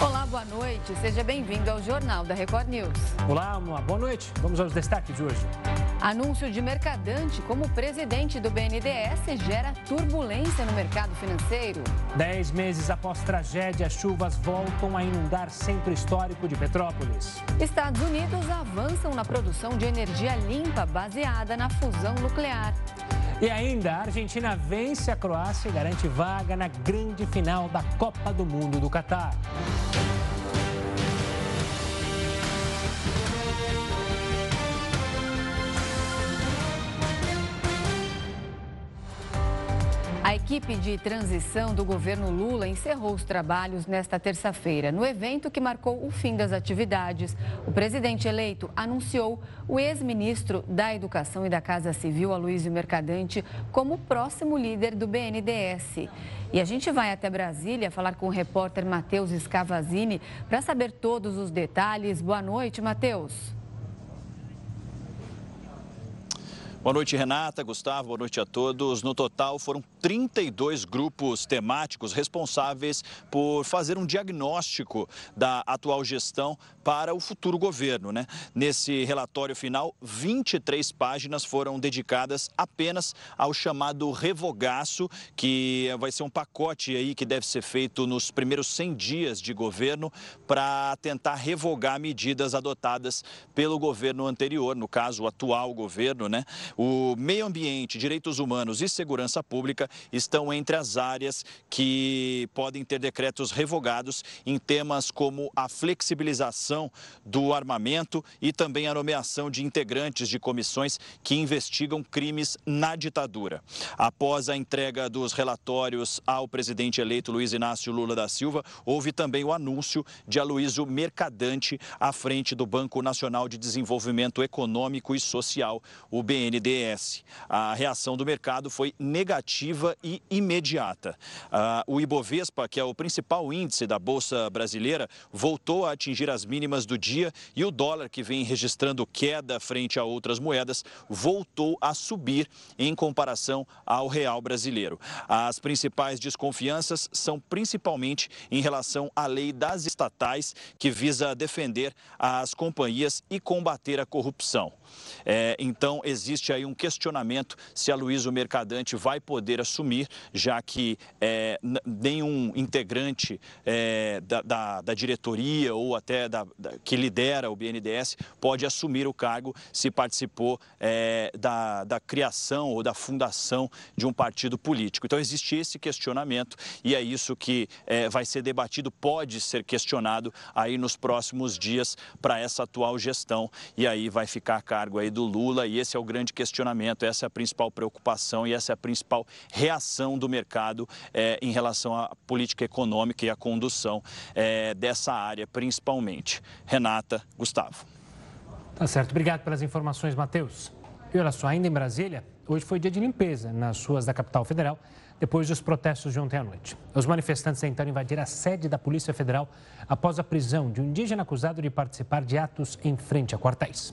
Olá, boa noite. Seja bem-vindo ao Jornal da Record News. Olá, uma boa noite. Vamos aos destaques de hoje. Anúncio de Mercadante como presidente do BNDES gera turbulência no mercado financeiro. Dez meses após tragédia, chuvas voltam a inundar centro histórico de Petrópolis. Estados Unidos avançam na produção de energia limpa baseada na fusão nuclear. E ainda, a Argentina vence a Croácia e garante vaga na grande final da Copa do Mundo do Catar. A equipe de transição do governo Lula encerrou os trabalhos nesta terça-feira. No evento que marcou o fim das atividades, o presidente eleito anunciou o ex-ministro da Educação e da Casa Civil, Aloysio Mercadante, como próximo líder do BNDES. E a gente vai até Brasília falar com o repórter Matheus Scavazini para saber todos os detalhes. Boa noite, Matheus. Boa noite, Renata, Gustavo, boa noite a todos. No total, foram 32 grupos temáticos responsáveis por fazer um diagnóstico da atual gestão para o futuro governo. Né? Nesse relatório final, 23 páginas foram dedicadas apenas ao chamado revogaço, que vai ser um pacote aí que deve ser feito nos primeiros 100 dias de governo para tentar revogar medidas adotadas pelo governo anterior, no caso, o atual governo, né? O meio ambiente, direitos humanos e segurança pública estão entre as áreas que podem ter decretos revogados em temas como a flexibilização do armamento e também a nomeação de integrantes de comissões que investigam crimes na ditadura. Após a entrega dos relatórios ao presidente eleito Luiz Inácio Lula da Silva, houve também o anúncio de Aloysio Mercadante à frente do Banco Nacional de Desenvolvimento Econômico e Social, o BND. BNDES. A reação do mercado foi negativa e imediata. O Ibovespa, que é o principal índice da Bolsa Brasileira, voltou a atingir as mínimas do dia e o dólar, que vem registrando queda frente a outras moedas, voltou a subir em comparação ao real brasileiro. As principais desconfianças são principalmente em relação à lei das estatais, que visa defender as companhias e combater a corrupção. É, então, existe aí um questionamento se a Luísa Mercadante vai poder assumir, já que é, nenhum integrante é, da, da, da, diretoria ou até da, que lidera o BNDES pode assumir o cargo se participou é, da, da criação ou da fundação de um partido político. Então, existe esse questionamento e é isso que é, vai ser debatido, pode ser questionado aí nos próximos dias para essa atual gestão e aí vai ficar a cargo aí do Lula e esse é o grande questionamento, essa é a principal preocupação e essa é a principal reação do mercado é, em relação à política econômica e à condução é, dessa área, principalmente. Renata, Gustavo. Tá certo. Obrigado pelas informações, Matheus. E olha só, ainda em Brasília, hoje foi dia de limpeza nas ruas da capital federal, depois dos protestos de ontem à noite. Os manifestantes tentaram invadir a sede da Polícia Federal após a prisão de um indígena acusado de participar de atos em frente a quartéis.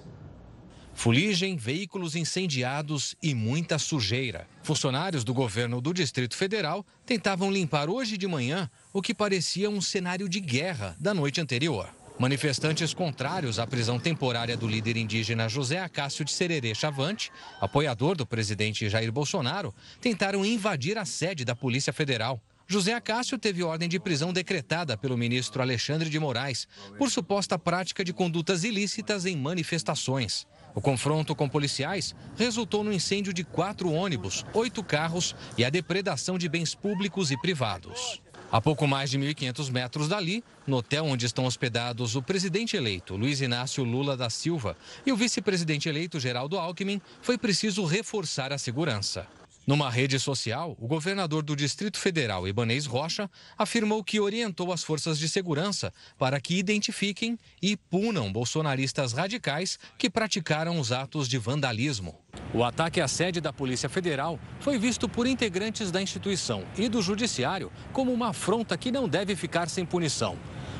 Fuligem, veículos incendiados e muita sujeira. Funcionários do governo do Distrito Federal tentavam limpar hoje de manhã o que parecia um cenário de guerra da noite anterior. Manifestantes contrários à prisão temporária do líder indígena José Acácio de Sererê Chavante, apoiador do presidente Jair Bolsonaro, tentaram invadir a sede da Polícia Federal. José Acácio teve ordem de prisão decretada pelo ministro Alexandre de Moraes por suposta prática de condutas ilícitas em manifestações. O confronto com policiais resultou no incêndio de quatro ônibus, oito carros e a depredação de bens públicos e privados. A pouco mais de 1.500 metros dali, no hotel onde estão hospedados o presidente eleito Luiz Inácio Lula da Silva e o vice-presidente eleito Geraldo Alckmin, foi preciso reforçar a segurança. Numa rede social, o governador do Distrito Federal, Ibanês Rocha, afirmou que orientou as forças de segurança para que identifiquem e punam bolsonaristas radicais que praticaram os atos de vandalismo. O ataque à sede da Polícia Federal foi visto por integrantes da instituição e do Judiciário como uma afronta que não deve ficar sem punição.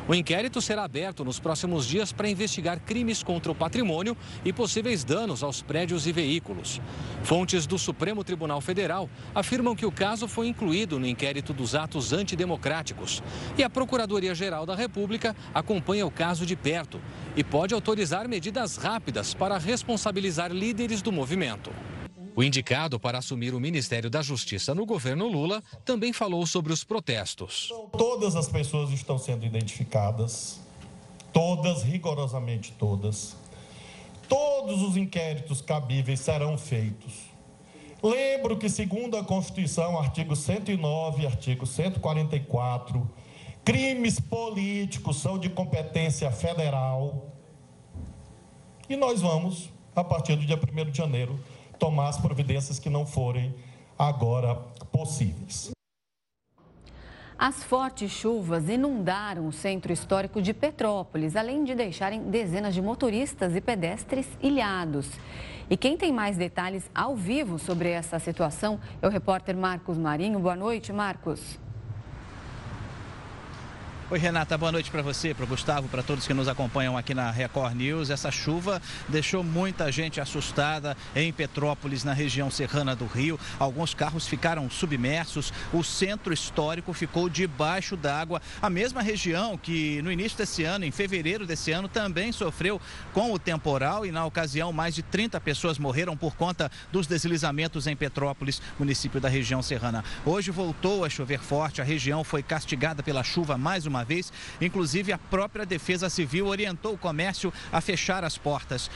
O inquérito será aberto nos próximos dias para investigar crimes contra o patrimônio e possíveis danos aos prédios e veículos. Fontes do Supremo Tribunal Federal afirmam que o caso foi incluído no inquérito dos atos antidemocráticos. E a Procuradoria-Geral da República acompanha o caso de perto e pode autorizar medidas rápidas para responsabilizar líderes do movimento. O indicado para assumir o Ministério da Justiça no governo Lula também falou sobre os protestos. Todas as pessoas estão sendo identificadas, todas, rigorosamente todas. Todos os inquéritos cabíveis serão feitos. Lembro que, segundo a Constituição, artigo 109, artigo 144, crimes políticos são de competência federal. E nós vamos, a partir do dia 1 de janeiro, tomar as providências que não forem agora possíveis. As fortes chuvas inundaram o centro histórico de Petrópolis, além de deixarem dezenas de motoristas e pedestres ilhados. E quem tem mais detalhes ao vivo sobre essa situação é o repórter Marcos Marinho. Boa noite, Marcos. Oi, Renata, boa noite para você, para o Gustavo, para todos que nos acompanham aqui na Record News. Essa chuva deixou muita gente assustada em Petrópolis, na região serrana do Rio. Alguns carros ficaram submersos, o centro histórico ficou debaixo d'água. A mesma região que no início desse ano, em fevereiro desse ano, também sofreu com o temporal e na ocasião mais de 30 pessoas morreram por conta dos deslizamentos em Petrópolis, município da região serrana. Hoje voltou a chover forte, a região foi castigada pela chuva mais uma uma vez. Inclusive, a própria Defesa Civil orientou o comércio a fechar as portas.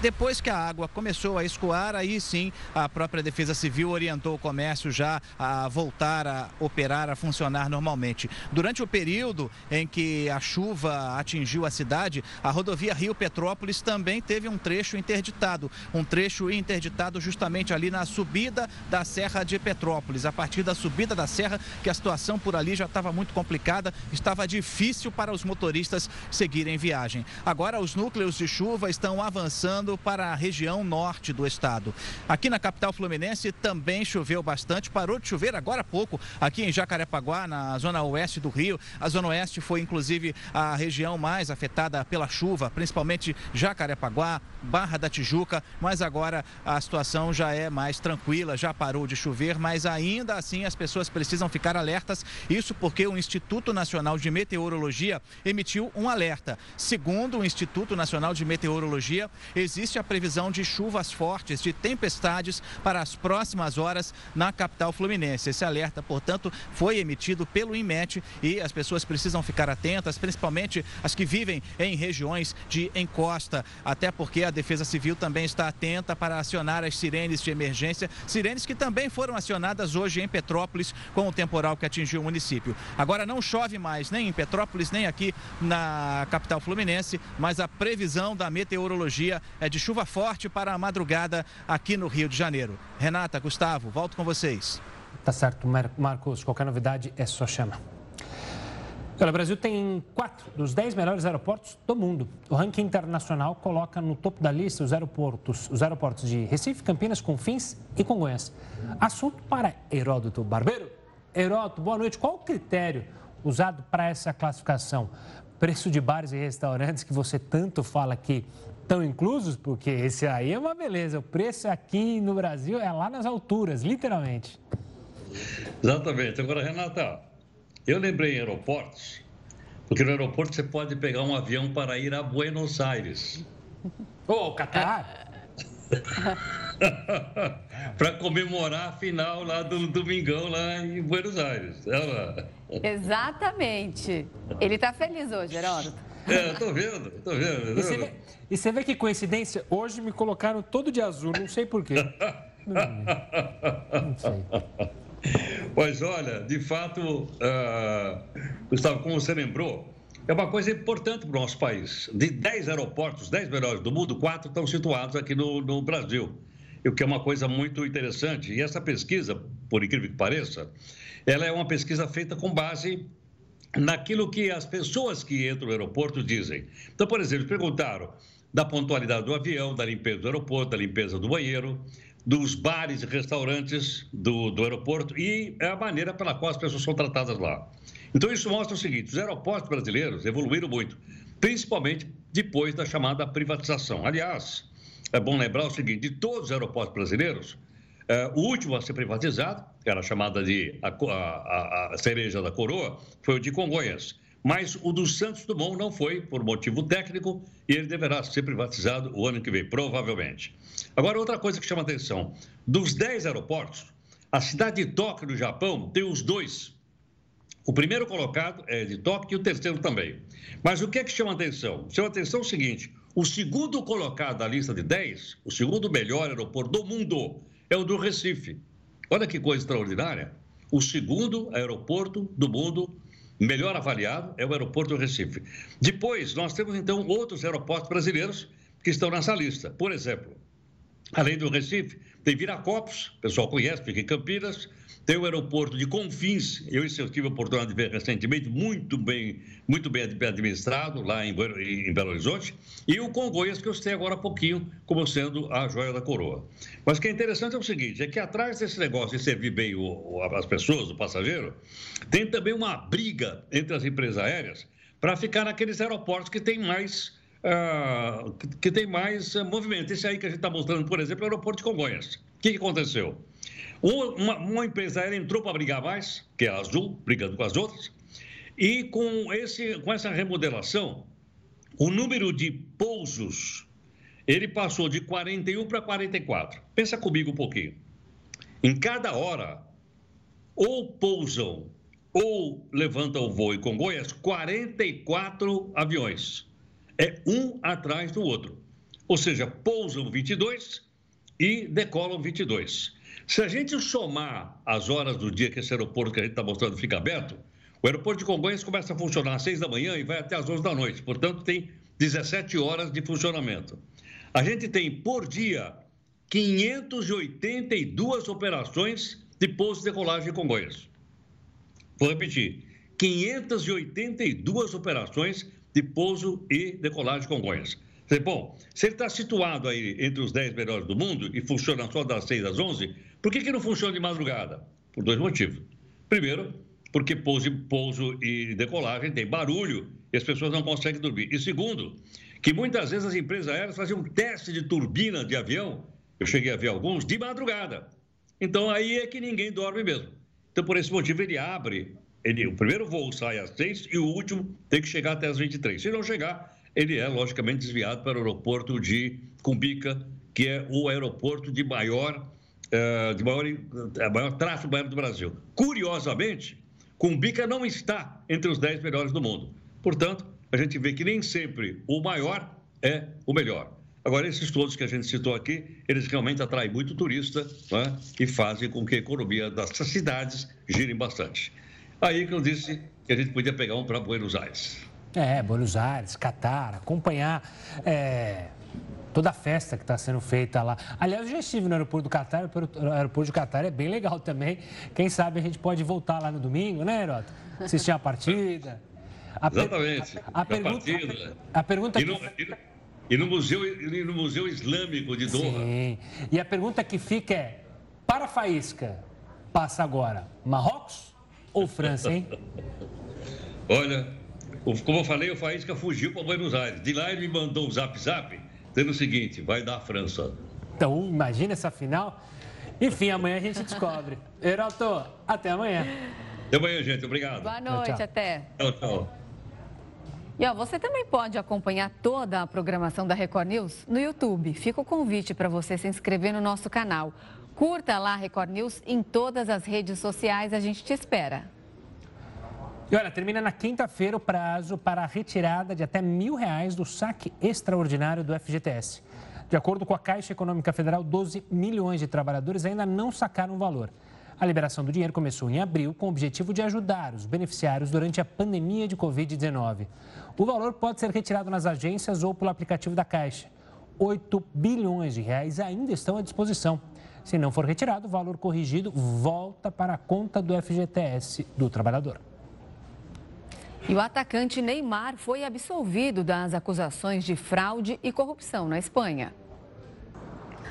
Depois que a água começou a escoar, aí sim a própria Defesa Civil orientou o comércio já a voltar a operar, a funcionar normalmente. Durante o período em que a chuva atingiu a cidade, a rodovia Rio Petrópolis também teve um trecho interditado. Um trecho interditado justamente ali na subida da Serra de Petrópolis. A partir da subida da serra, que a situação por ali já estava muito complicada, estava estava difícil para os motoristas seguirem viagem. Agora, os núcleos de chuva estão avançando para a região norte do estado. Aqui na capital fluminense também choveu bastante, parou de chover agora há pouco, aqui em Jacarepaguá, na zona oeste do Rio. A zona oeste foi, inclusive, a região mais afetada pela chuva, principalmente Jacarepaguá, Barra da Tijuca, mas agora a situação já é mais tranquila, já parou de chover, mas ainda assim as pessoas precisam ficar alertas. Isso porque o Instituto Nacional de Meteorologia emitiu um alerta. Segundo o Instituto Nacional de Meteorologia, existe a previsão de chuvas fortes, de tempestades para as próximas horas na capital fluminense. Esse alerta, portanto, foi emitido pelo INMET e as pessoas precisam ficar atentas, principalmente as que vivem em regiões de encosta, até porque a Defesa Civil também está atenta para acionar as sirenes de emergência, sirenes que também foram acionadas hoje em Petrópolis com o temporal que atingiu o município. Agora não chove mais nem em Petrópolis, nem aqui na capital fluminense, mas a previsão da meteorologia é de chuva forte para a madrugada aqui no Rio de Janeiro. Renata, Gustavo, volto com vocês. Tá certo, Marcos. Qualquer novidade é só chamar. o Brasil tem quatro dos dez melhores aeroportos do mundo. O ranking internacional coloca no topo da lista os aeroportos, os aeroportos de Recife, Campinas, Confins e Congonhas. Assunto para Heródoto Barbeiro. Heródoto, boa noite. Qual o critério usado para essa classificação? Preço de bares e restaurantes que você tanto fala que estão inclusos, porque esse aí é uma beleza. O preço aqui no Brasil é lá nas alturas, literalmente. Exatamente. Agora, Renata, eu lembrei em aeroportos, porque no aeroporto você pode pegar um avião para ir a Buenos Aires. Ô, oh, Catar! para comemorar a final lá do Domingão lá em Buenos Aires. Ela... Exatamente. Ele está feliz hoje, Heródoto. É, tô vendo, tô vendo. E você, vê, e você vê que coincidência? Hoje me colocaram todo de azul, não sei porquê. Não, não sei. Pois olha, de fato, uh, Gustavo, como você lembrou, é uma coisa importante para o nosso país. De 10 aeroportos, 10 melhores do mundo, quatro estão situados aqui no, no Brasil. O que é uma coisa muito interessante. E essa pesquisa, por incrível que pareça, ela é uma pesquisa feita com base naquilo que as pessoas que entram no aeroporto dizem. Então, por exemplo, perguntaram da pontualidade do avião, da limpeza do aeroporto, da limpeza do banheiro, dos bares e restaurantes do, do aeroporto e a maneira pela qual as pessoas são tratadas lá. Então, isso mostra o seguinte: os aeroportos brasileiros evoluíram muito, principalmente depois da chamada privatização. Aliás, é bom lembrar o seguinte: de todos os aeroportos brasileiros, é, o último a ser privatizado, que era chamada de a, a, a cereja da coroa, foi o de Congonhas. Mas o do Santos Dumont não foi, por motivo técnico, e ele deverá ser privatizado o ano que vem, provavelmente. Agora, outra coisa que chama atenção: dos 10 aeroportos, a cidade de Tóquio, no Japão, tem os dois. O primeiro colocado é de Tóquio e o terceiro também. Mas o que é que chama atenção? Chama atenção o seguinte: o segundo colocado da lista de 10, o segundo melhor aeroporto do mundo, é o do Recife. Olha que coisa extraordinária. O segundo aeroporto do mundo melhor avaliado é o aeroporto do Recife. Depois, nós temos então outros aeroportos brasileiros que estão nessa lista. Por exemplo, além do Recife, tem Viracopos, o pessoal conhece, fica em Campinas. Tem o aeroporto de Confins, eu, eu tive a oportunidade de ver recentemente, muito bem, muito bem administrado lá em, em Belo Horizonte. E o Congonhas, que eu citei agora há pouquinho, como sendo a joia da coroa. Mas o que é interessante é o seguinte, é que atrás desse negócio de servir bem o, as pessoas, o passageiro, tem também uma briga entre as empresas aéreas para ficar naqueles aeroportos que tem mais Uh, que tem mais uh, movimento. Esse aí que a gente está mostrando, por exemplo, é o aeroporto de Congonhas. O que, que aconteceu? Uma, uma empresa aérea entrou para brigar mais, que é a Azul, brigando com as outras, e com, esse, com essa remodelação, o número de pousos ele passou de 41 para 44. Pensa comigo um pouquinho. Em cada hora, ou pousam ou levantam o voo em Congonhas 44 aviões. É um atrás do outro. Ou seja, pousam 22 e decolam 22. Se a gente somar as horas do dia que esse aeroporto que a gente está mostrando fica aberto, o aeroporto de Congonhas começa a funcionar às 6 da manhã e vai até às 11 da noite. Portanto, tem 17 horas de funcionamento. A gente tem, por dia, 582 operações de pouso e decolagem em Congonhas. Vou repetir: 582 operações de pouso e decolagem em Congonhas. Bom, se ele está situado aí entre os 10 melhores do mundo e funciona só das 6 às 11, por que, que não funciona de madrugada? Por dois motivos. Primeiro, porque pouso, pouso e decolagem tem barulho e as pessoas não conseguem dormir. E segundo, que muitas vezes as empresas aéreas faziam um teste de turbina de avião, eu cheguei a ver alguns, de madrugada. Então aí é que ninguém dorme mesmo. Então por esse motivo ele abre, ele, o primeiro voo sai às 6 e o último tem que chegar até às 23. Se não chegar, ele é logicamente desviado para o aeroporto de Cumbica, que é o aeroporto de maior eh, de maior, é, maior tráfego do Brasil. Curiosamente, Cumbica não está entre os 10 melhores do mundo. Portanto, a gente vê que nem sempre o maior é o melhor. Agora, esses todos que a gente citou aqui, eles realmente atraem muito turista né? e fazem com que a economia dessas cidades gire bastante. Aí que eu disse que a gente podia pegar um para Buenos Aires. É, Buenos Aires, Catar, acompanhar é, toda a festa que está sendo feita lá. Aliás, eu já estive no aeroporto do Catar, o aeroporto do Catar é bem legal também. Quem sabe a gente pode voltar lá no domingo, né, Herota? Assistir a partida. A Exatamente. A, a, a pergunta, partida. A, pergunta e no, que... e no, museu, e no Museu Islâmico de Doha. Sim. E a pergunta que fica é: para a faísca, passa agora Marrocos ou França, hein? Olha, como eu falei, o Faísca fugiu para Buenos Aires. De lá ele me mandou um zap zap dizendo o seguinte: vai dar a França. Então, imagina essa final. Enfim, amanhã a gente descobre. Heraldo, até amanhã. Até amanhã, gente. Obrigado. Boa noite, tchau. até. Tchau, tchau. E ó, você também pode acompanhar toda a programação da Record News no YouTube. Fica o convite para você se inscrever no nosso canal. Curta lá a Record News em todas as redes sociais. A gente te espera. E olha, termina na quinta-feira o prazo para a retirada de até mil reais do saque extraordinário do FGTS. De acordo com a Caixa Econômica Federal, 12 milhões de trabalhadores ainda não sacaram o valor. A liberação do dinheiro começou em abril com o objetivo de ajudar os beneficiários durante a pandemia de Covid-19. O valor pode ser retirado nas agências ou pelo aplicativo da Caixa. 8 bilhões de reais ainda estão à disposição. Se não for retirado, o valor corrigido volta para a conta do FGTS do trabalhador. E o atacante Neymar foi absolvido das acusações de fraude e corrupção na Espanha.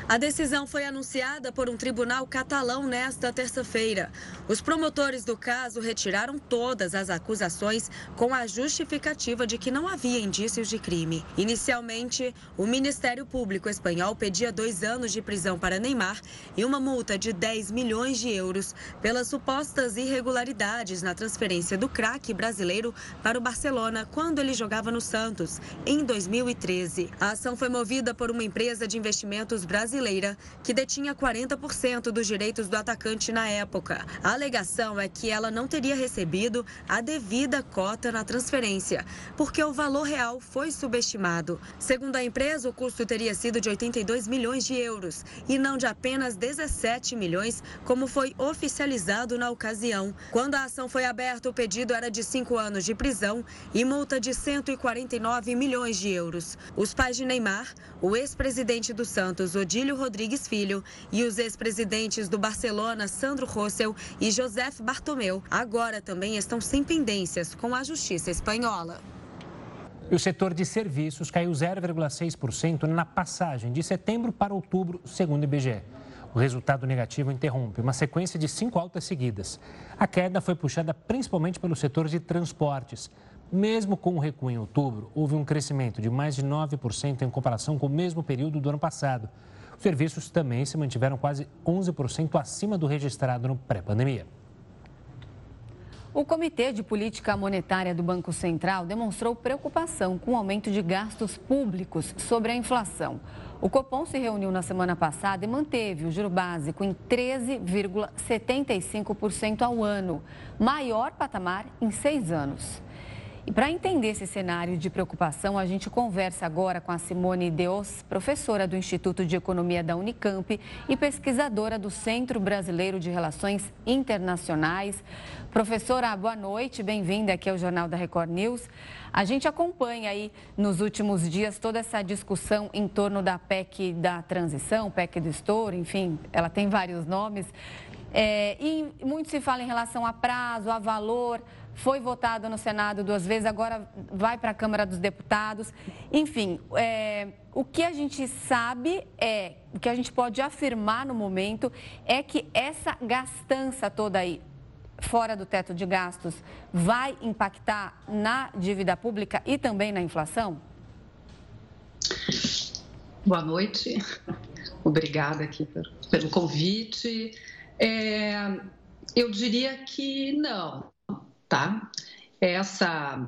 A decisão foi anunciada por um tribunal catalão nesta terça-feira. Os promotores do caso retiraram todas as acusações com a justificativa de que não havia indícios de crime. Inicialmente, o Ministério Público espanhol pedia dois anos de prisão para Neymar e uma multa de 10 milhões de euros pelas supostas irregularidades na transferência do craque brasileiro para o Barcelona quando ele jogava no Santos, em 2013. A ação foi movida por uma empresa de investimentos brasileira brasileira, que detinha 40% dos direitos do atacante na época. A alegação é que ela não teria recebido a devida cota na transferência, porque o valor real foi subestimado. Segundo a empresa, o custo teria sido de 82 milhões de euros e não de apenas 17 milhões, como foi oficializado na ocasião. Quando a ação foi aberta, o pedido era de cinco anos de prisão e multa de 149 milhões de euros. Os pais de Neymar, o ex-presidente do Santos, Odílio Rodrigues Filho e os ex-presidentes do Barcelona, Sandro Rossell e José Bartomeu, agora também estão sem pendências com a justiça espanhola. E o setor de serviços caiu 0,6% na passagem de setembro para outubro, segundo o IBGE. O resultado negativo interrompe uma sequência de cinco altas seguidas. A queda foi puxada principalmente pelo setor de transportes. Mesmo com o recuo em outubro, houve um crescimento de mais de 9% em comparação com o mesmo período do ano passado. Os serviços também se mantiveram quase 11% acima do registrado no pré-pandemia. O Comitê de Política Monetária do Banco Central demonstrou preocupação com o aumento de gastos públicos sobre a inflação. O Copom se reuniu na semana passada e manteve o juro básico em 13,75% ao ano, maior patamar em seis anos. E para entender esse cenário de preocupação, a gente conversa agora com a Simone Deos, professora do Instituto de Economia da Unicamp e pesquisadora do Centro Brasileiro de Relações Internacionais. Professora, boa noite, bem-vinda aqui ao Jornal da Record News. A gente acompanha aí nos últimos dias toda essa discussão em torno da PEC da transição, PEC do estouro, enfim, ela tem vários nomes. É, e muito se fala em relação a prazo, a valor foi votado no Senado duas vezes, agora vai para a Câmara dos Deputados. Enfim, é, o que a gente sabe é, o que a gente pode afirmar no momento é que essa gastança toda aí, fora do teto de gastos, vai impactar na dívida pública e também na inflação? Boa noite, obrigada aqui pelo convite. É, eu diria que não tá? Essa,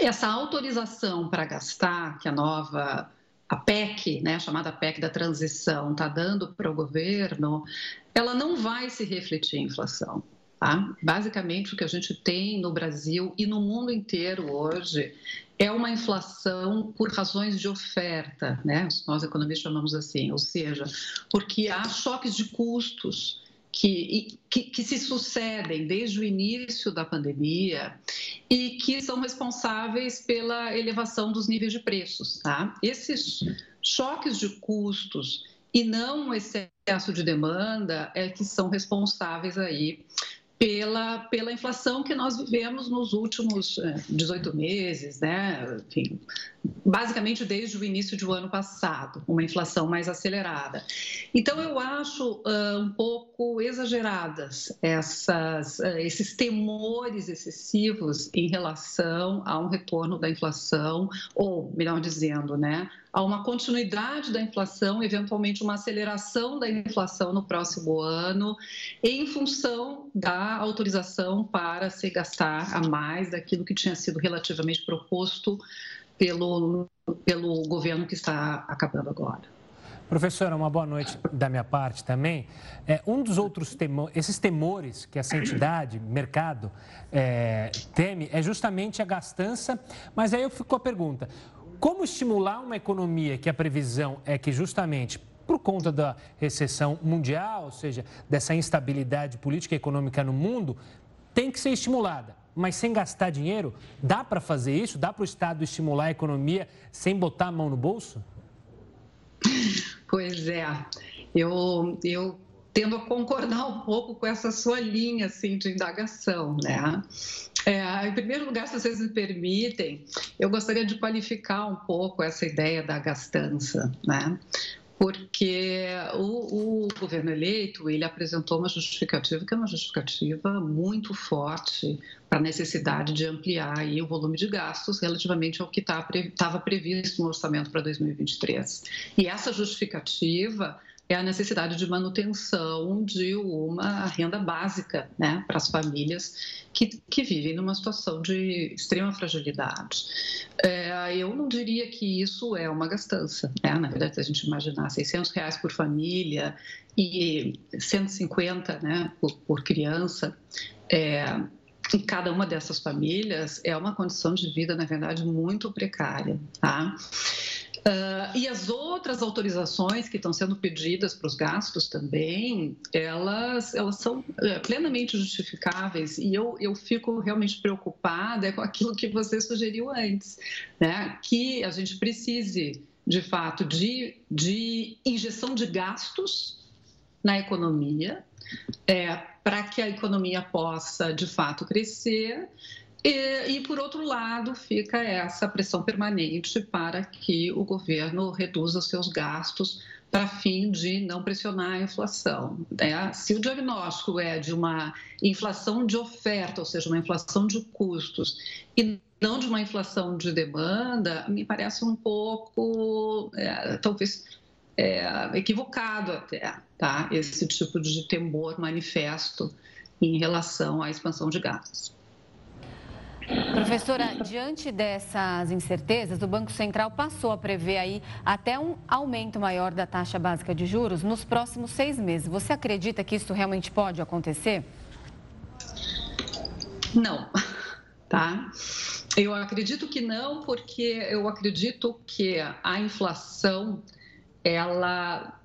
essa autorização para gastar que a nova a PEC, né, chamada PEC da transição, está dando para o governo, ela não vai se refletir em inflação. Tá? Basicamente, o que a gente tem no Brasil e no mundo inteiro hoje é uma inflação por razões de oferta, né? nós economistas chamamos assim, ou seja, porque há choques de custos que, que, que, se sucedem desde o início da pandemia e que são responsáveis pela elevação dos níveis de preços. Tá? Esses choques de custos e não o excesso de demanda é que são responsáveis aí pela, pela inflação que nós vivemos nos últimos 18 é, meses, né? Enfim, basicamente desde o início do ano passado, uma inflação mais acelerada. Então, eu acho uh, um pouco exageradas essas, uh, esses temores excessivos em relação a um retorno da inflação, ou, melhor dizendo, né, a uma continuidade da inflação, eventualmente uma aceleração da inflação no próximo ano, em função da autorização para se gastar a mais daquilo que tinha sido relativamente proposto pelo, pelo governo que está acabando agora. Professora, uma boa noite da minha parte também. É, um dos outros temores, esses temores que essa entidade, mercado, é, teme é justamente a gastança. Mas aí eu fico a pergunta: como estimular uma economia que a previsão é que justamente por conta da recessão mundial, ou seja, dessa instabilidade política e econômica no mundo, tem que ser estimulada? mas sem gastar dinheiro? Dá para fazer isso? Dá para o Estado estimular a economia sem botar a mão no bolso? Pois é, eu, eu tendo a concordar um pouco com essa sua linha assim, de indagação, né? É, em primeiro lugar, se vocês me permitem, eu gostaria de qualificar um pouco essa ideia da gastança, né? porque o, o, governo eleito ele apresentou uma justificativa que é uma justificativa muito forte para a necessidade de ampliar aí o volume de gastos relativamente ao que estava tá, previsto no orçamento para 2023. E essa justificativa é a necessidade de manutenção de uma renda básica né, para as famílias que, que vivem numa situação de extrema fragilidade. É, eu não diria que isso é uma gastança. Né? Na verdade, se a gente imaginar 600 reais por família e 150 né, por, por criança, é, em cada uma dessas famílias é uma condição de vida, na verdade, muito precária. Tá? Uh, e as outras autorizações que estão sendo pedidas para os gastos também, elas, elas são é, plenamente justificáveis e eu, eu fico realmente preocupada com aquilo que você sugeriu antes, né? que a gente precise, de fato, de, de injeção de gastos na economia, é, para que a economia possa, de fato, crescer e, e, por outro lado, fica essa pressão permanente para que o governo reduza seus gastos para fim de não pressionar a inflação. Né? Se o diagnóstico é de uma inflação de oferta, ou seja, uma inflação de custos, e não de uma inflação de demanda, me parece um pouco, é, talvez, é, equivocado até, tá? esse tipo de temor manifesto em relação à expansão de gastos. Professora, diante dessas incertezas, o Banco Central passou a prever aí até um aumento maior da taxa básica de juros nos próximos seis meses. Você acredita que isso realmente pode acontecer? Não, tá? Eu acredito que não, porque eu acredito que a inflação ela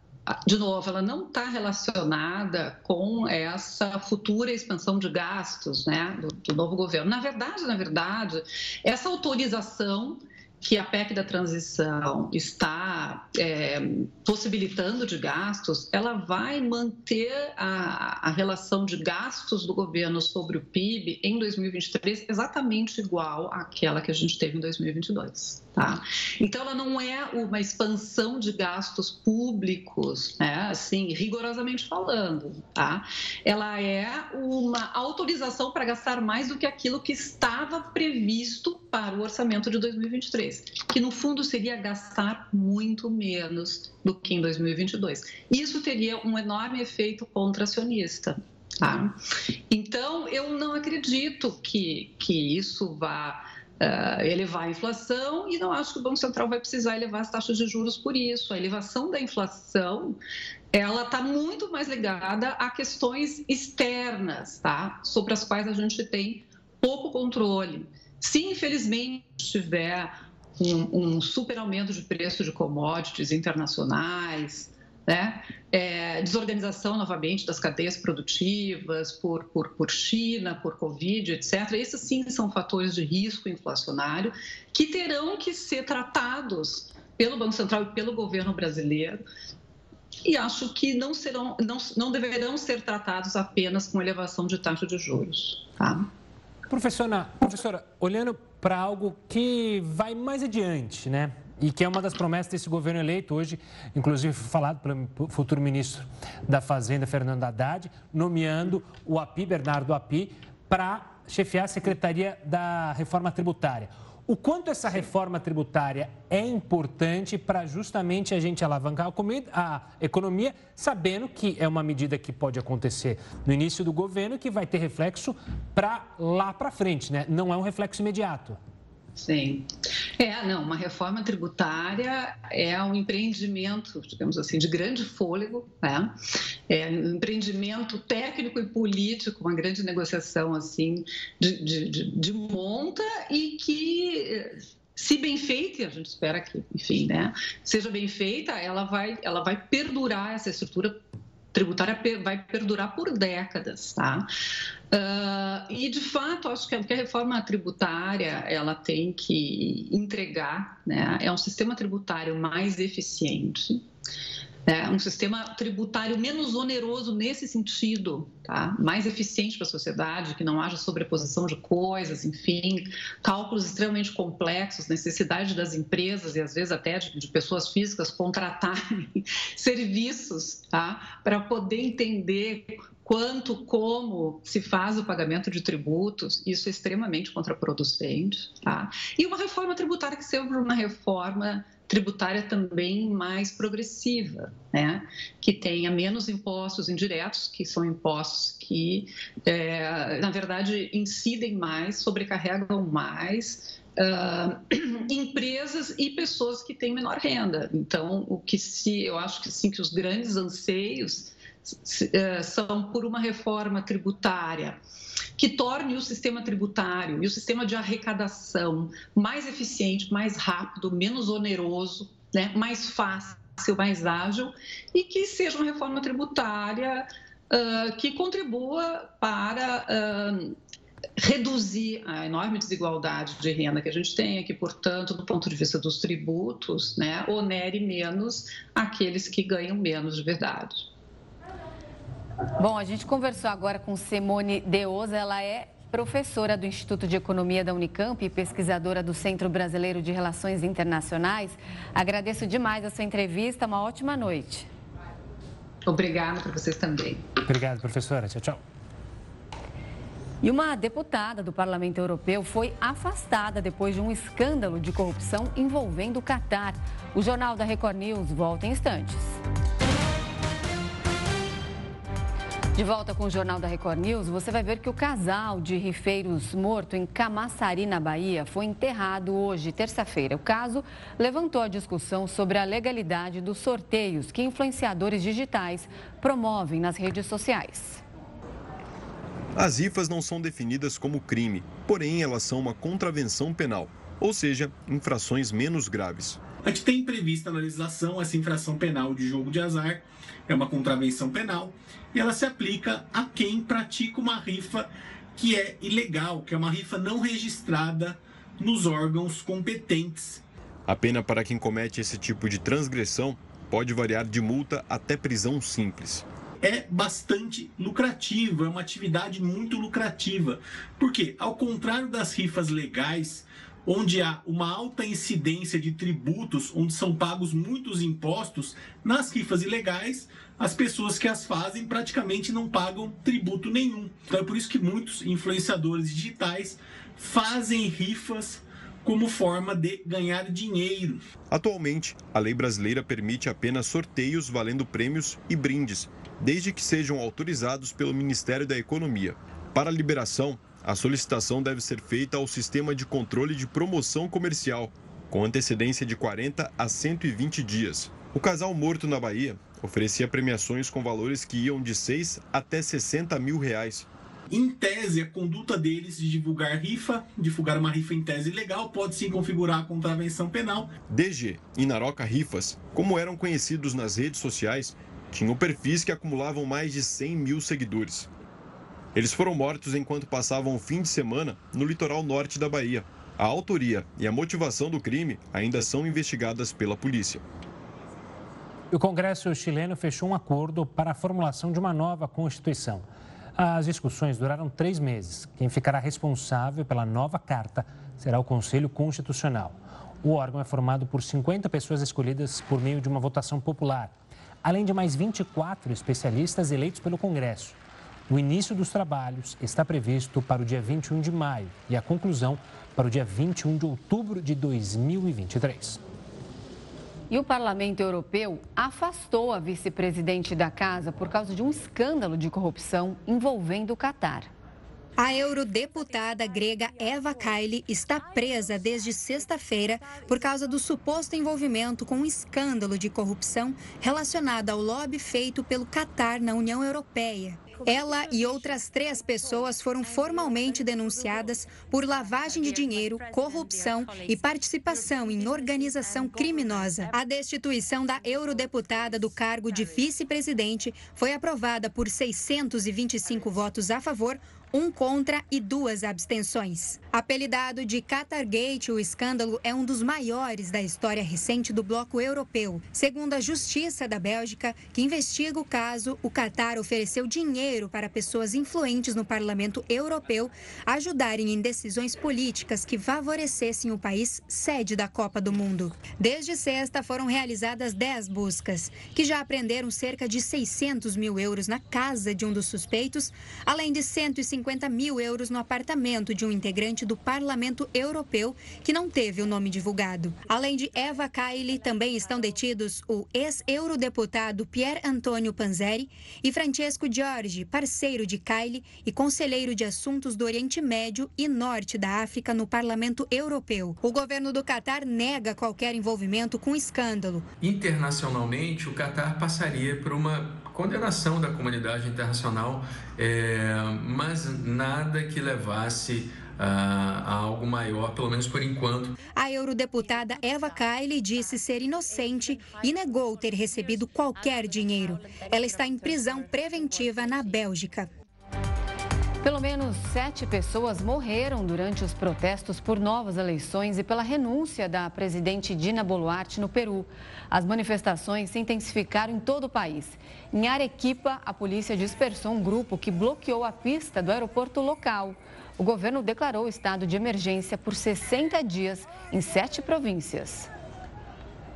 de novo, ela não está relacionada com essa futura expansão de gastos né, do, do, novo governo. Na verdade, na verdade, essa autorização que a PEC da transição está é, possibilitando de gastos, ela vai manter a, a, relação de gastos do governo sobre o PIB em 2023 exatamente igual àquela que a gente teve em 2022. Tá? Então, ela não é uma expansão de gastos públicos, né? assim, rigorosamente falando. Tá? Ela é uma autorização para gastar mais do que aquilo que estava previsto para o orçamento de 2023, que no fundo seria gastar muito menos do que em 2022. Isso teria um enorme efeito contracionista. Tá? Então, eu não acredito que, que isso vá uh, elevar a inflação e não acho que o Banco Central vai precisar elevar as taxas de juros por isso. A elevação da inflação ela está muito mais ligada a questões externas, tá? sobre as quais a gente tem pouco controle. Se, infelizmente, tiver um, um super aumento de preço de commodities internacionais, né? É, desorganização novamente das cadeias produtivas por, por, por China, por Covid, etc. Esses sim são fatores de risco inflacionário que terão que ser tratados pelo Banco Central e pelo governo brasileiro. E acho que não, serão, não, não deverão ser tratados apenas com elevação de taxa de juros. Tá? Professora, professora olhando para algo que vai mais adiante, né? E que é uma das promessas desse governo eleito, hoje, inclusive falado pelo futuro ministro da Fazenda, Fernando Haddad, nomeando o API, Bernardo API, para chefiar a Secretaria da Reforma Tributária. O quanto essa reforma tributária é importante para justamente a gente alavancar a economia, sabendo que é uma medida que pode acontecer no início do governo e que vai ter reflexo para lá para frente, né? Não é um reflexo imediato. Sim. É, não, uma reforma tributária é um empreendimento, digamos assim, de grande fôlego, né? É um empreendimento técnico e político, uma grande negociação, assim, de, de, de, de monta e que se bem feita, a gente espera que, enfim, né, seja bem feita, ela vai, ela vai perdurar essa estrutura tributária vai perdurar por décadas, tá? Uh, e de fato, acho que a reforma tributária ela tem que entregar, né? É um sistema tributário mais eficiente, né? um sistema tributário menos oneroso nesse sentido, tá? mais eficiente para a sociedade, que não haja sobreposição de coisas, enfim, cálculos extremamente complexos, necessidade das empresas e às vezes até de, de pessoas físicas contratarem serviços tá? para poder entender quanto, como se faz o pagamento de tributos, isso é extremamente contraproducente. Tá? E uma reforma tributária que seja uma reforma tributária também mais progressiva, né? que tenha menos impostos indiretos, que são impostos que, é, na verdade, incidem mais, sobrecarregam mais uh, empresas e pessoas que têm menor renda. Então, o que se, eu acho que sim, que os grandes anseios são por uma reforma tributária que torne o sistema tributário e o sistema de arrecadação mais eficiente, mais rápido, menos oneroso, né, mais fácil, mais ágil e que seja uma reforma tributária uh, que contribua para uh, reduzir a enorme desigualdade de renda que a gente tem, que, portanto, do ponto de vista dos tributos, né, onere menos aqueles que ganham menos de verdade. Bom, a gente conversou agora com Simone Deosa, ela é professora do Instituto de Economia da Unicamp e pesquisadora do Centro Brasileiro de Relações Internacionais. Agradeço demais a sua entrevista, uma ótima noite. Obrigada para vocês também. Obrigado, professora. Tchau, tchau. E uma deputada do Parlamento Europeu foi afastada depois de um escândalo de corrupção envolvendo o Catar. O Jornal da Record News volta em instantes. De volta com o Jornal da Record News, você vai ver que o casal de rifeiros morto em Camaçari, na Bahia, foi enterrado hoje, terça-feira. O caso levantou a discussão sobre a legalidade dos sorteios que influenciadores digitais promovem nas redes sociais. As rifas não são definidas como crime, porém elas são uma contravenção penal, ou seja, infrações menos graves. A gente tem prevista na legislação essa infração penal de jogo de azar, é uma contravenção penal, e ela se aplica a quem pratica uma rifa que é ilegal, que é uma rifa não registrada nos órgãos competentes. A pena para quem comete esse tipo de transgressão pode variar de multa até prisão simples. É bastante lucrativo, é uma atividade muito lucrativa. Porque, ao contrário das rifas legais, onde há uma alta incidência de tributos, onde são pagos muitos impostos, nas rifas ilegais, as pessoas que as fazem praticamente não pagam tributo nenhum. Então é por isso que muitos influenciadores digitais fazem rifas como forma de ganhar dinheiro. Atualmente, a lei brasileira permite apenas sorteios valendo prêmios e brindes, desde que sejam autorizados pelo Ministério da Economia. Para a liberação, a solicitação deve ser feita ao Sistema de Controle de Promoção Comercial, com antecedência de 40 a 120 dias. O casal morto na Bahia oferecia premiações com valores que iam de 6 até 60 mil reais. Em tese, a conduta deles de divulgar rifa, divulgar uma rifa em tese ilegal, pode sim configurar a contravenção penal. DG e Naroca Rifas, como eram conhecidos nas redes sociais, tinham perfis que acumulavam mais de 100 mil seguidores. Eles foram mortos enquanto passavam o fim de semana no litoral norte da Bahia. A autoria e a motivação do crime ainda são investigadas pela polícia. O Congresso chileno fechou um acordo para a formulação de uma nova Constituição. As discussões duraram três meses. Quem ficará responsável pela nova carta será o Conselho Constitucional. O órgão é formado por 50 pessoas escolhidas por meio de uma votação popular, além de mais 24 especialistas eleitos pelo Congresso. O início dos trabalhos está previsto para o dia 21 de maio e a conclusão para o dia 21 de outubro de 2023. E o Parlamento Europeu afastou a vice-presidente da casa por causa de um escândalo de corrupção envolvendo o Catar. A eurodeputada grega Eva Kaili está presa desde sexta-feira por causa do suposto envolvimento com um escândalo de corrupção relacionado ao lobby feito pelo Catar na União Europeia. Ela e outras três pessoas foram formalmente denunciadas por lavagem de dinheiro, corrupção e participação em organização criminosa. A destituição da eurodeputada do cargo de vice-presidente foi aprovada por 625 votos a favor, um contra e duas abstenções. Apelidado de Qatargate, o escândalo é um dos maiores da história recente do bloco europeu. Segundo a Justiça da Bélgica, que investiga o caso, o Qatar ofereceu dinheiro para pessoas influentes no Parlamento Europeu ajudarem em decisões políticas que favorecessem o país sede da Copa do Mundo. Desde sexta foram realizadas 10 buscas, que já apreenderam cerca de 600 mil euros na casa de um dos suspeitos, além de 150 mil euros no apartamento de um integrante do Parlamento Europeu, que não teve o nome divulgado. Além de Eva Kaili, também estão detidos o ex-eurodeputado Pier Antônio Panzeri e Francesco Giorgi, parceiro de Kaili e conselheiro de assuntos do Oriente Médio e Norte da África no Parlamento Europeu. O governo do Catar nega qualquer envolvimento com o escândalo. Internacionalmente, o Catar passaria por uma condenação da comunidade internacional, é, mas nada que levasse a, a algo maior, pelo menos por enquanto. A eurodeputada Eva Kaili disse ser inocente e negou ter recebido qualquer dinheiro. Ela está em prisão preventiva na Bélgica. Pelo menos sete pessoas morreram durante os protestos por novas eleições e pela renúncia da presidente Dina Boluarte no Peru. As manifestações se intensificaram em todo o país. Em Arequipa, a polícia dispersou um grupo que bloqueou a pista do aeroporto local. O governo declarou estado de emergência por 60 dias em sete províncias.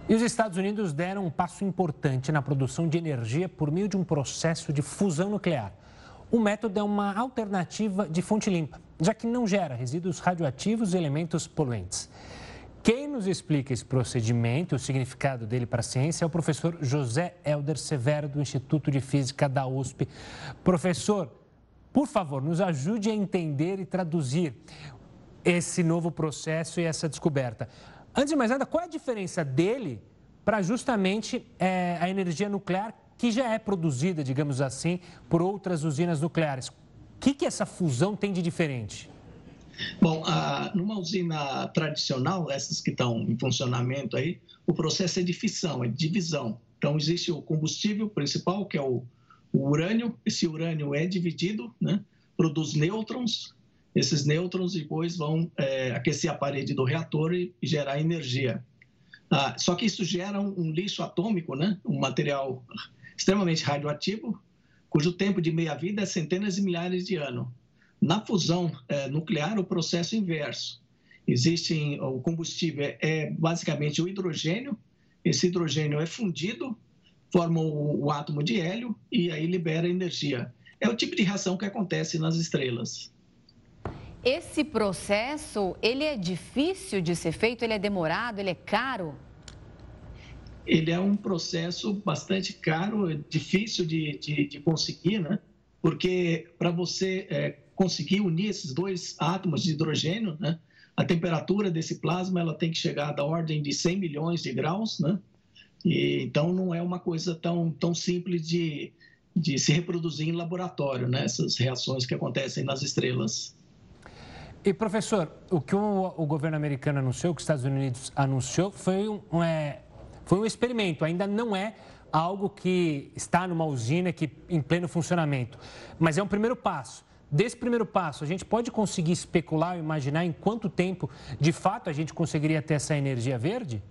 E os Estados Unidos deram um passo importante na produção de energia por meio de um processo de fusão nuclear. O método é uma alternativa de fonte limpa, já que não gera resíduos radioativos e elementos poluentes. Quem nos explica esse procedimento e o significado dele para a ciência é o professor José Helder Severo, do Instituto de Física da USP. Professor, por favor, nos ajude a entender e traduzir esse novo processo e essa descoberta. Antes de mais nada, qual é a diferença dele para justamente é, a energia nuclear que já é produzida, digamos assim, por outras usinas nucleares. O que, que essa fusão tem de diferente? Bom, numa usina tradicional, essas que estão em funcionamento aí, o processo é de fissão, é de divisão. Então, existe o combustível principal, que é o, o urânio. Esse urânio é dividido, né? produz nêutrons. Esses nêutrons depois vão é, aquecer a parede do reator e gerar energia. Ah, só que isso gera um, um lixo atômico, né? um material extremamente radioativo, cujo tempo de meia-vida é centenas de milhares de anos. Na fusão é, nuclear, o processo inverso. Existe o combustível é, é basicamente o hidrogênio. Esse hidrogênio é fundido, forma o, o átomo de hélio e aí libera energia. É o tipo de reação que acontece nas estrelas. Esse processo, ele é difícil de ser feito, ele é demorado, ele é caro? Ele é um processo bastante caro, difícil de, de, de conseguir, né? Porque para você é, conseguir unir esses dois átomos de hidrogênio, né? A temperatura desse plasma ela tem que chegar da ordem de 100 milhões de graus, né? E, então não é uma coisa tão, tão simples de, de se reproduzir em laboratório, né? Essas reações que acontecem nas estrelas. E professor, o que o, o governo americano anunciou, o que os Estados Unidos anunciou, foi um, é foi um experimento, ainda não é algo que está numa usina que em pleno funcionamento, mas é um primeiro passo. Desse primeiro passo, a gente pode conseguir especular, imaginar em quanto tempo, de fato, a gente conseguiria ter essa energia verde?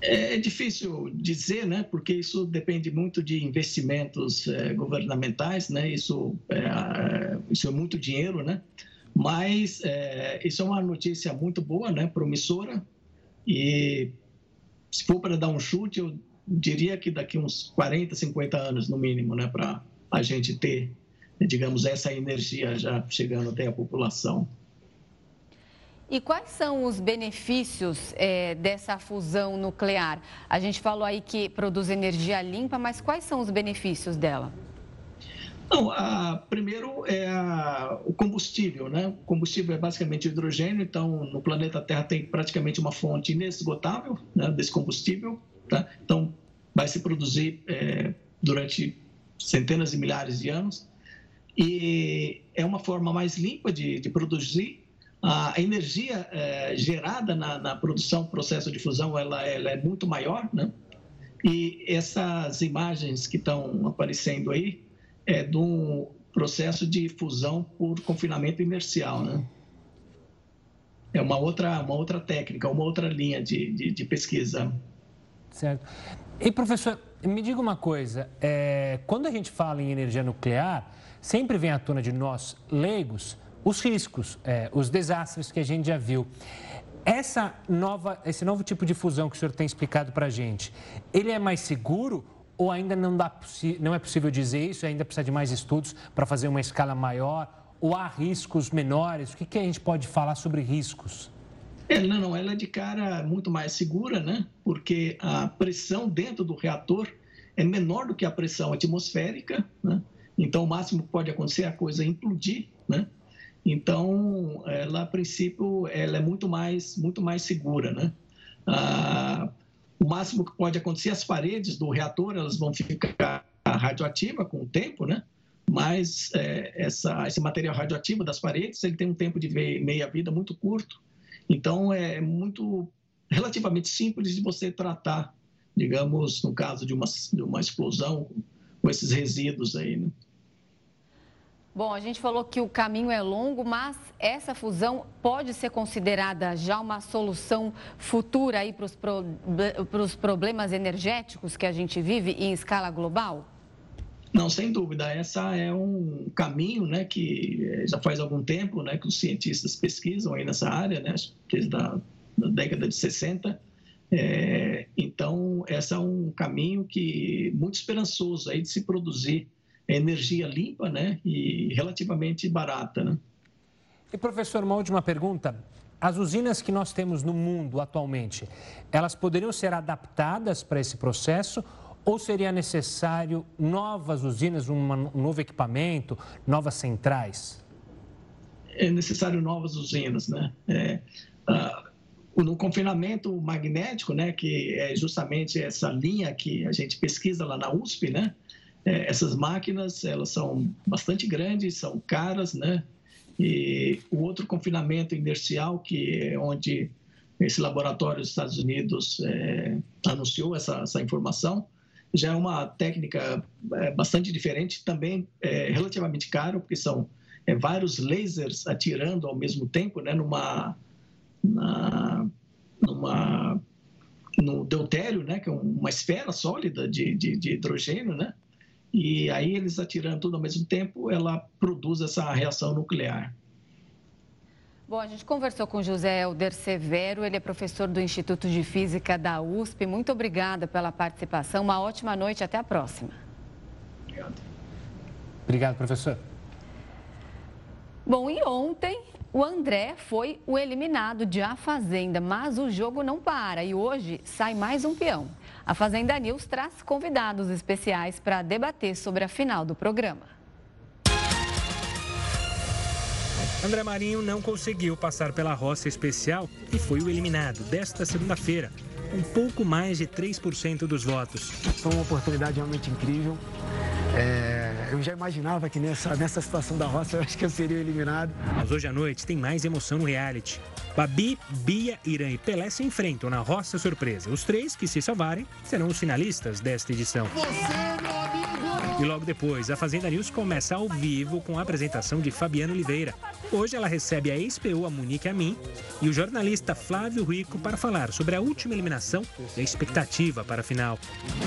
É, é difícil dizer, né? Porque isso depende muito de investimentos é, governamentais, né? Isso é, isso é muito dinheiro, né? Mas é, isso é uma notícia muito boa, né? Promissora e se for para dar um chute, eu diria que daqui uns 40, 50 anos no mínimo, né, para a gente ter, digamos, essa energia já chegando até a população. E quais são os benefícios é, dessa fusão nuclear? A gente falou aí que produz energia limpa, mas quais são os benefícios dela? Não, a, primeiro é a, o combustível, né? O combustível é basicamente hidrogênio, então no planeta Terra tem praticamente uma fonte inesgotável né, desse combustível, tá? Então vai se produzir é, durante centenas de milhares de anos e é uma forma mais limpa de, de produzir. A energia é, gerada na, na, produção, processo de fusão, ela, ela é muito maior, né? E essas imagens que estão aparecendo aí, é, do, processo de fusão por confinamento inercial, né? É uma outra, uma outra técnica, uma outra linha de, de, de pesquisa. Certo. E, professor, me diga uma coisa: é, quando a gente fala em energia nuclear, sempre vem à tona de nós, leigos, os riscos, é, os desastres que a gente já viu. Essa nova, esse novo tipo de fusão que o senhor tem explicado para a gente, ele é mais seguro ou ainda não, dá, não é possível dizer isso, ainda precisa de mais estudos para fazer uma escala maior? Ou há riscos menores? O que, que a gente pode falar sobre riscos? É, não, não, ela é de cara muito mais segura, né? Porque a pressão dentro do reator é menor do que a pressão atmosférica, né? Então, o máximo que pode acontecer é a coisa implodir, né? Então, ela, a princípio, ela é muito mais, muito mais segura, né? Ah, o máximo que pode acontecer, as paredes do reator, elas vão ficar radioativas com o tempo, né? Mas é, essa, esse material radioativo das paredes, ele tem um tempo de meia-vida muito curto. Então, é muito, relativamente simples de você tratar, digamos, no caso de uma, de uma explosão, com esses resíduos aí, né? Bom, a gente falou que o caminho é longo, mas essa fusão pode ser considerada já uma solução futura aí para os pro, problemas energéticos que a gente vive em escala global? Não, sem dúvida. Essa é um caminho, né, que eh, já faz algum tempo, né, que os cientistas pesquisam aí nessa área, né, desde a da década de 60. É, então, esse é um caminho que muito esperançoso aí de se produzir energia limpa né, e relativamente barata. Né? E, professor, uma última pergunta. As usinas que nós temos no mundo atualmente, elas poderiam ser adaptadas para esse processo ou seria necessário novas usinas, um novo equipamento, novas centrais? É necessário novas usinas, né? É, uh, no confinamento magnético, né, que é justamente essa linha que a gente pesquisa lá na USP, né? É, essas máquinas, elas são bastante grandes, são caras, né? E o outro confinamento inercial, que é onde esse laboratório dos Estados Unidos é, anunciou essa, essa, informação, já é uma técnica é, bastante diferente, também é, relativamente caro, porque são é, vários lasers atirando ao mesmo tempo, né? Numa, na, numa no deutério, né? Que é uma esfera sólida de, de, de hidrogênio, né? E aí eles atirando tudo ao mesmo tempo, ela produz essa reação nuclear. Bom, a gente conversou com José Helder Severo, ele é professor do Instituto de Física da USP. Muito obrigada pela participação, uma ótima noite, até a próxima. Obrigado. Obrigado, professor. Bom, e ontem o André foi o eliminado de A Fazenda, mas o jogo não para e hoje sai mais um peão. A Fazenda News traz convidados especiais para debater sobre a final do programa. André Marinho não conseguiu passar pela roça especial e foi o eliminado desta segunda-feira, com pouco mais de 3% dos votos. Foi uma oportunidade realmente incrível. É, eu já imaginava que nessa, nessa situação da roça eu acho que eu seria eliminado. Mas hoje à noite tem mais emoção no reality. Babi, Bia, Irã e Pelé se enfrentam na Roça Surpresa. Os três que se salvarem serão os finalistas desta edição. Você, meu amigo! E logo depois, a Fazenda News começa ao vivo com a apresentação de Fabiana Oliveira. Hoje ela recebe a ex-PO, a Monique Amin, e o jornalista Flávio Rico para falar sobre a última eliminação e a expectativa para a final.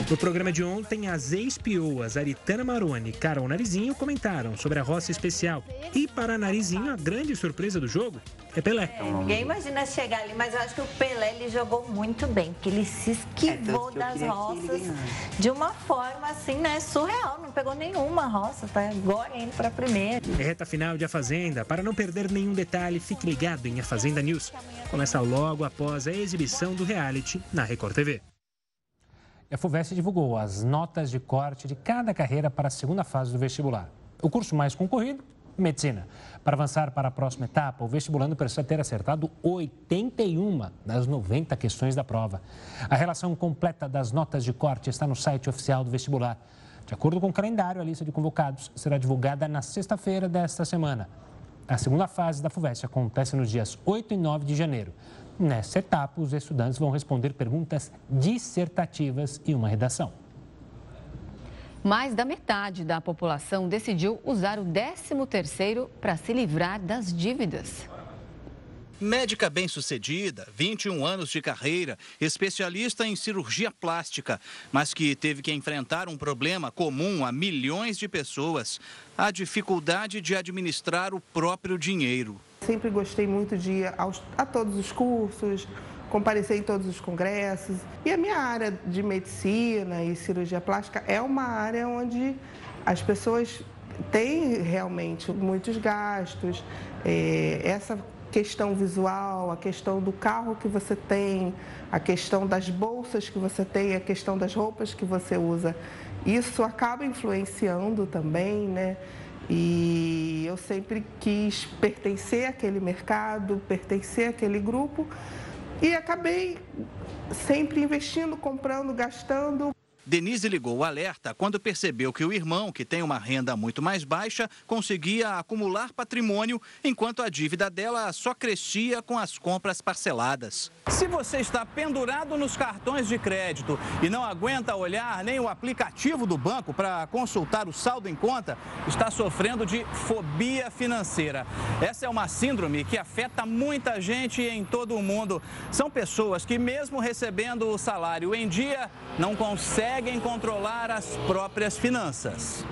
No programa de ontem, as ex-POas Aritana Maroni e Carol Narizinho comentaram sobre a roça especial. E para Narizinho, a grande surpresa do jogo é Pelé. Ninguém imagina chegar ali, mas eu acho que o Pelé ele jogou muito bem, porque ele se esquivou é, das roças de uma forma assim, né, surreal. Não pegou nenhuma roça, tá agora indo para a primeira. É reta final de A Fazenda. Para não perder nenhum detalhe, fique ligado em A Fazenda News. Começa logo após a exibição do reality na Record TV. A FUVEST divulgou as notas de corte de cada carreira para a segunda fase do vestibular. O curso mais concorrido medicina. Para avançar para a próxima etapa, o vestibulando precisa ter acertado 81 das 90 questões da prova. A relação completa das notas de corte está no site oficial do vestibular. De acordo com o calendário, a lista de convocados será divulgada na sexta-feira desta semana. A segunda fase da FUVEST acontece nos dias 8 e 9 de janeiro. Nessa etapa, os estudantes vão responder perguntas dissertativas e uma redação. Mais da metade da população decidiu usar o 13º para se livrar das dívidas. Médica bem-sucedida, 21 anos de carreira, especialista em cirurgia plástica, mas que teve que enfrentar um problema comum a milhões de pessoas: a dificuldade de administrar o próprio dinheiro. Sempre gostei muito de ir aos, a todos os cursos, comparecer em todos os congressos. E a minha área de medicina e cirurgia plástica é uma área onde as pessoas têm realmente muitos gastos. É, essa questão visual, a questão do carro que você tem, a questão das bolsas que você tem, a questão das roupas que você usa. Isso acaba influenciando também, né? E eu sempre quis pertencer àquele mercado, pertencer àquele grupo e acabei sempre investindo, comprando, gastando. Denise ligou o alerta quando percebeu que o irmão, que tem uma renda muito mais baixa, conseguia acumular patrimônio, enquanto a dívida dela só crescia com as compras parceladas. Se você está pendurado nos cartões de crédito e não aguenta olhar nem o aplicativo do banco para consultar o saldo em conta, está sofrendo de fobia financeira. Essa é uma síndrome que afeta muita gente em todo o mundo. São pessoas que, mesmo recebendo o salário em dia, não conseguem conseguem controlar as próprias finanças.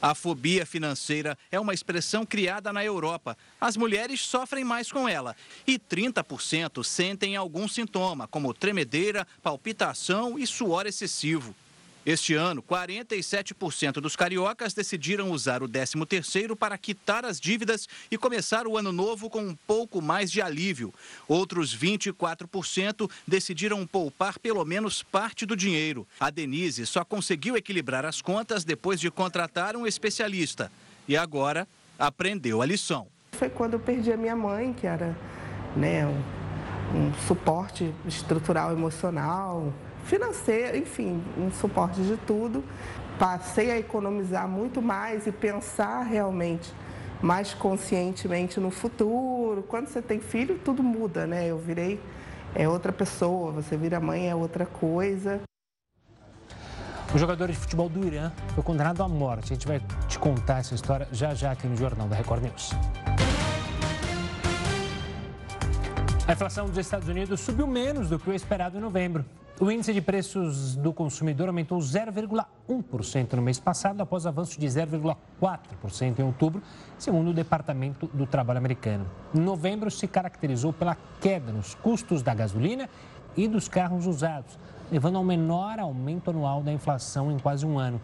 A fobia financeira é uma expressão criada na Europa. As mulheres sofrem mais com ela e 30% sentem algum sintoma, como tremedeira, palpitação e suor excessivo. Este ano, 47% dos cariocas decidiram usar o 13º para quitar as dívidas e começar o ano novo com um pouco mais de alívio. Outros 24% decidiram poupar pelo menos parte do dinheiro. A Denise só conseguiu equilibrar as contas depois de contratar um especialista. E agora aprendeu a lição. Foi quando eu perdi a minha mãe, que era né, um, um suporte estrutural emocional, financeiro, enfim, um suporte de tudo. Passei a economizar muito mais e pensar realmente mais conscientemente no futuro. Quando você tem filho, tudo muda, né? Eu virei é outra pessoa, você vira mãe é outra coisa. O jogador de futebol do Irã foi condenado à morte. A gente vai te contar essa história já já aqui no Jornal da Record News. A inflação dos Estados Unidos subiu menos do que o esperado em novembro. O índice de preços do consumidor aumentou 0,1% no mês passado, após avanço de 0,4% em outubro, segundo o Departamento do Trabalho americano. Novembro se caracterizou pela queda nos custos da gasolina e dos carros usados, levando ao menor aumento anual da inflação em quase um ano.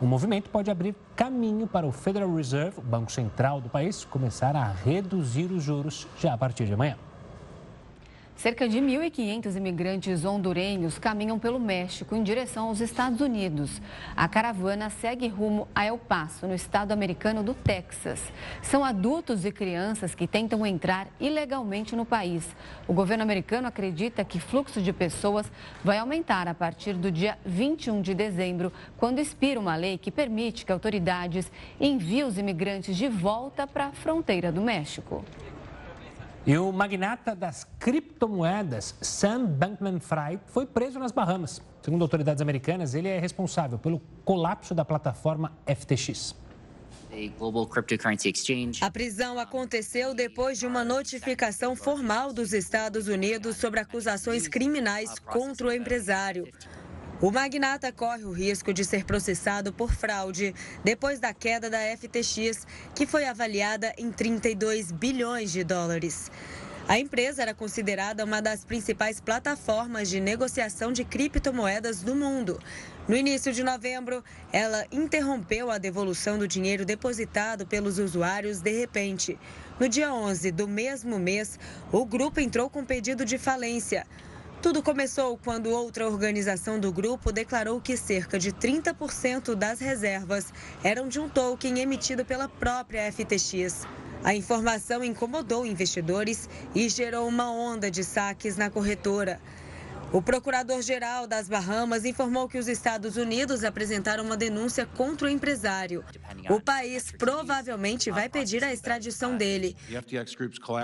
O movimento pode abrir caminho para o Federal Reserve, o Banco Central do país, começar a reduzir os juros já a partir de amanhã. Cerca de 1.500 imigrantes hondurenhos caminham pelo México em direção aos Estados Unidos. A caravana segue rumo a El Paso, no estado americano do Texas. São adultos e crianças que tentam entrar ilegalmente no país. O governo americano acredita que fluxo de pessoas vai aumentar a partir do dia 21 de dezembro, quando expira uma lei que permite que autoridades enviem os imigrantes de volta para a fronteira do México. E o magnata das criptomoedas, Sam Bankman-Fried, foi preso nas Bahamas. Segundo autoridades americanas, ele é responsável pelo colapso da plataforma FTX. A prisão aconteceu depois de uma notificação formal dos Estados Unidos sobre acusações criminais contra o empresário. O magnata corre o risco de ser processado por fraude depois da queda da FTX, que foi avaliada em 32 bilhões de dólares. A empresa era considerada uma das principais plataformas de negociação de criptomoedas do mundo. No início de novembro, ela interrompeu a devolução do dinheiro depositado pelos usuários de repente. No dia 11 do mesmo mês, o grupo entrou com pedido de falência. Tudo começou quando outra organização do grupo declarou que cerca de 30% das reservas eram de um token emitido pela própria FTX. A informação incomodou investidores e gerou uma onda de saques na corretora. O procurador-geral das Bahamas informou que os Estados Unidos apresentaram uma denúncia contra o empresário. O país provavelmente vai pedir a extradição dele.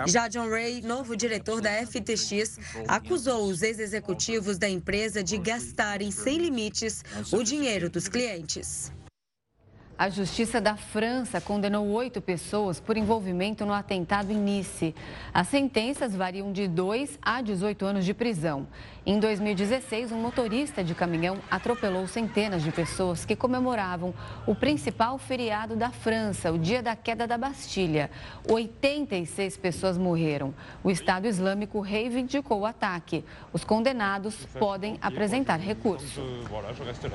Já John Ray, novo diretor da FTX, acusou os ex-executivos da empresa de gastarem sem limites o dinheiro dos clientes. A Justiça da França condenou oito pessoas por envolvimento no atentado em Nice. As sentenças variam de 2 a 18 anos de prisão. Em 2016, um motorista de caminhão atropelou centenas de pessoas que comemoravam o principal feriado da França, o dia da queda da Bastilha. 86 pessoas morreram. O Estado Islâmico reivindicou o ataque. Os condenados podem apresentar recurso.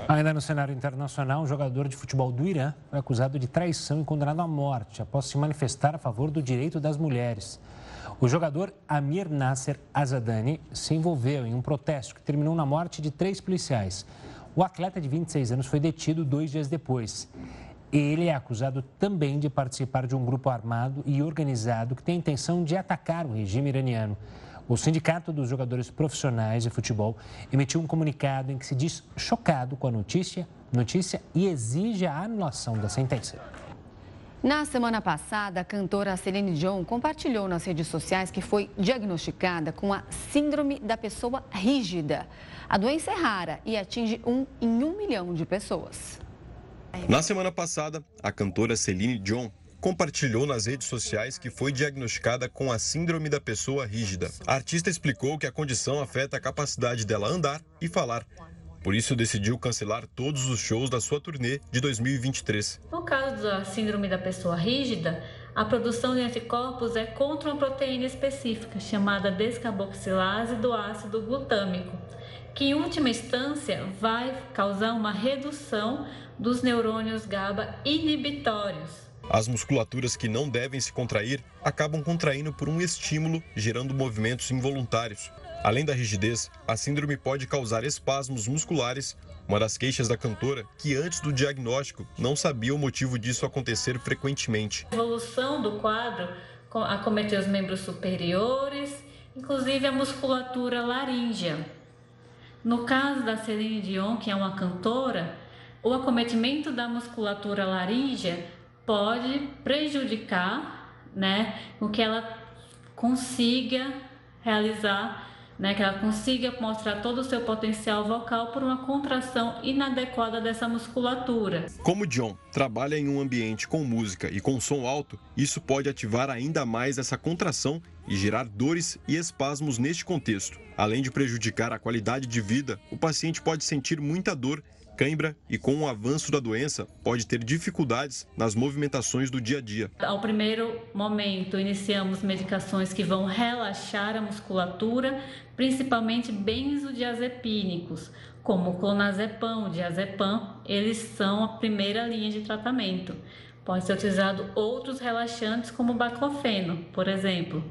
Ainda no cenário internacional, um jogador de futebol do Irã foi acusado de traição e condenado à morte após se manifestar a favor do direito das mulheres. O jogador Amir Nasser Azadani se envolveu em um protesto que terminou na morte de três policiais. O atleta de 26 anos foi detido dois dias depois. Ele é acusado também de participar de um grupo armado e organizado que tem a intenção de atacar o regime iraniano. O Sindicato dos Jogadores Profissionais de Futebol emitiu um comunicado em que se diz chocado com a notícia, notícia e exige a anulação da sentença. Na semana passada, a cantora Celine Dion compartilhou nas redes sociais que foi diagnosticada com a Síndrome da Pessoa Rígida. A doença é rara e atinge um em um milhão de pessoas. Na semana passada, a cantora Celine Dion compartilhou nas redes sociais que foi diagnosticada com a Síndrome da Pessoa Rígida. A artista explicou que a condição afeta a capacidade dela andar e falar, por isso, decidiu cancelar todos os shows da sua turnê de 2023. No caso da síndrome da pessoa rígida, a produção de anticorpos é contra uma proteína específica chamada descarboxilase do ácido glutâmico, que em última instância vai causar uma redução dos neurônios GABA inibitórios. As musculaturas que não devem se contrair acabam contraindo por um estímulo, gerando movimentos involuntários. Além da rigidez, a síndrome pode causar espasmos musculares, uma das queixas da cantora, que antes do diagnóstico não sabia o motivo disso acontecer frequentemente. A evolução do quadro acometeu os membros superiores, inclusive a musculatura laríngea. No caso da Celine Dion, que é uma cantora, o acometimento da musculatura laríngea pode prejudicar né, o que ela consiga realizar né, que ela consiga mostrar todo o seu potencial vocal por uma contração inadequada dessa musculatura. Como John trabalha em um ambiente com música e com som alto, isso pode ativar ainda mais essa contração e gerar dores e espasmos neste contexto. Além de prejudicar a qualidade de vida, o paciente pode sentir muita dor cãibra e, com o avanço da doença, pode ter dificuldades nas movimentações do dia a dia. Ao primeiro momento, iniciamos medicações que vão relaxar a musculatura, principalmente benzodiazepínicos, como clonazepam, diazepam, eles são a primeira linha de tratamento. Pode ser utilizado outros relaxantes como baclofeno, por exemplo.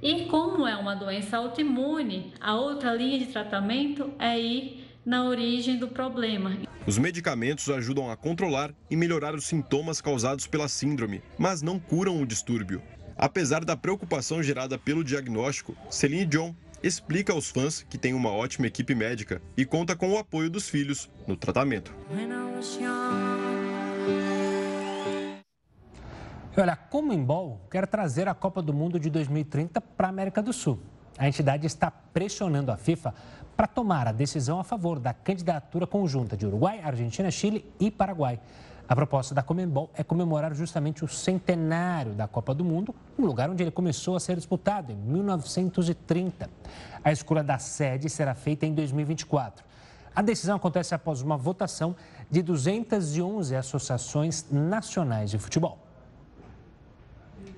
E como é uma doença autoimune, a outra linha de tratamento é ir na origem do problema. Os medicamentos ajudam a controlar e melhorar os sintomas causados pela síndrome, mas não curam o distúrbio. Apesar da preocupação gerada pelo diagnóstico, Celine Dion explica aos fãs que tem uma ótima equipe médica e conta com o apoio dos filhos no tratamento. olha, a Comembol quer trazer a Copa do Mundo de 2030 para a América do Sul. A entidade está pressionando a FIFA para tomar a decisão a favor da candidatura conjunta de Uruguai, Argentina, Chile e Paraguai. A proposta da Comembol é comemorar justamente o centenário da Copa do Mundo, um lugar onde ele começou a ser disputado em 1930. A escolha da sede será feita em 2024. A decisão acontece após uma votação de 211 associações nacionais de futebol.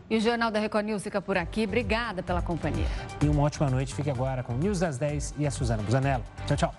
E o Jornal da Record News fica por aqui. Obrigada pela companhia. E uma ótima noite. Fique agora com o News das 10 e a Suzana Busanello. Tchau, tchau.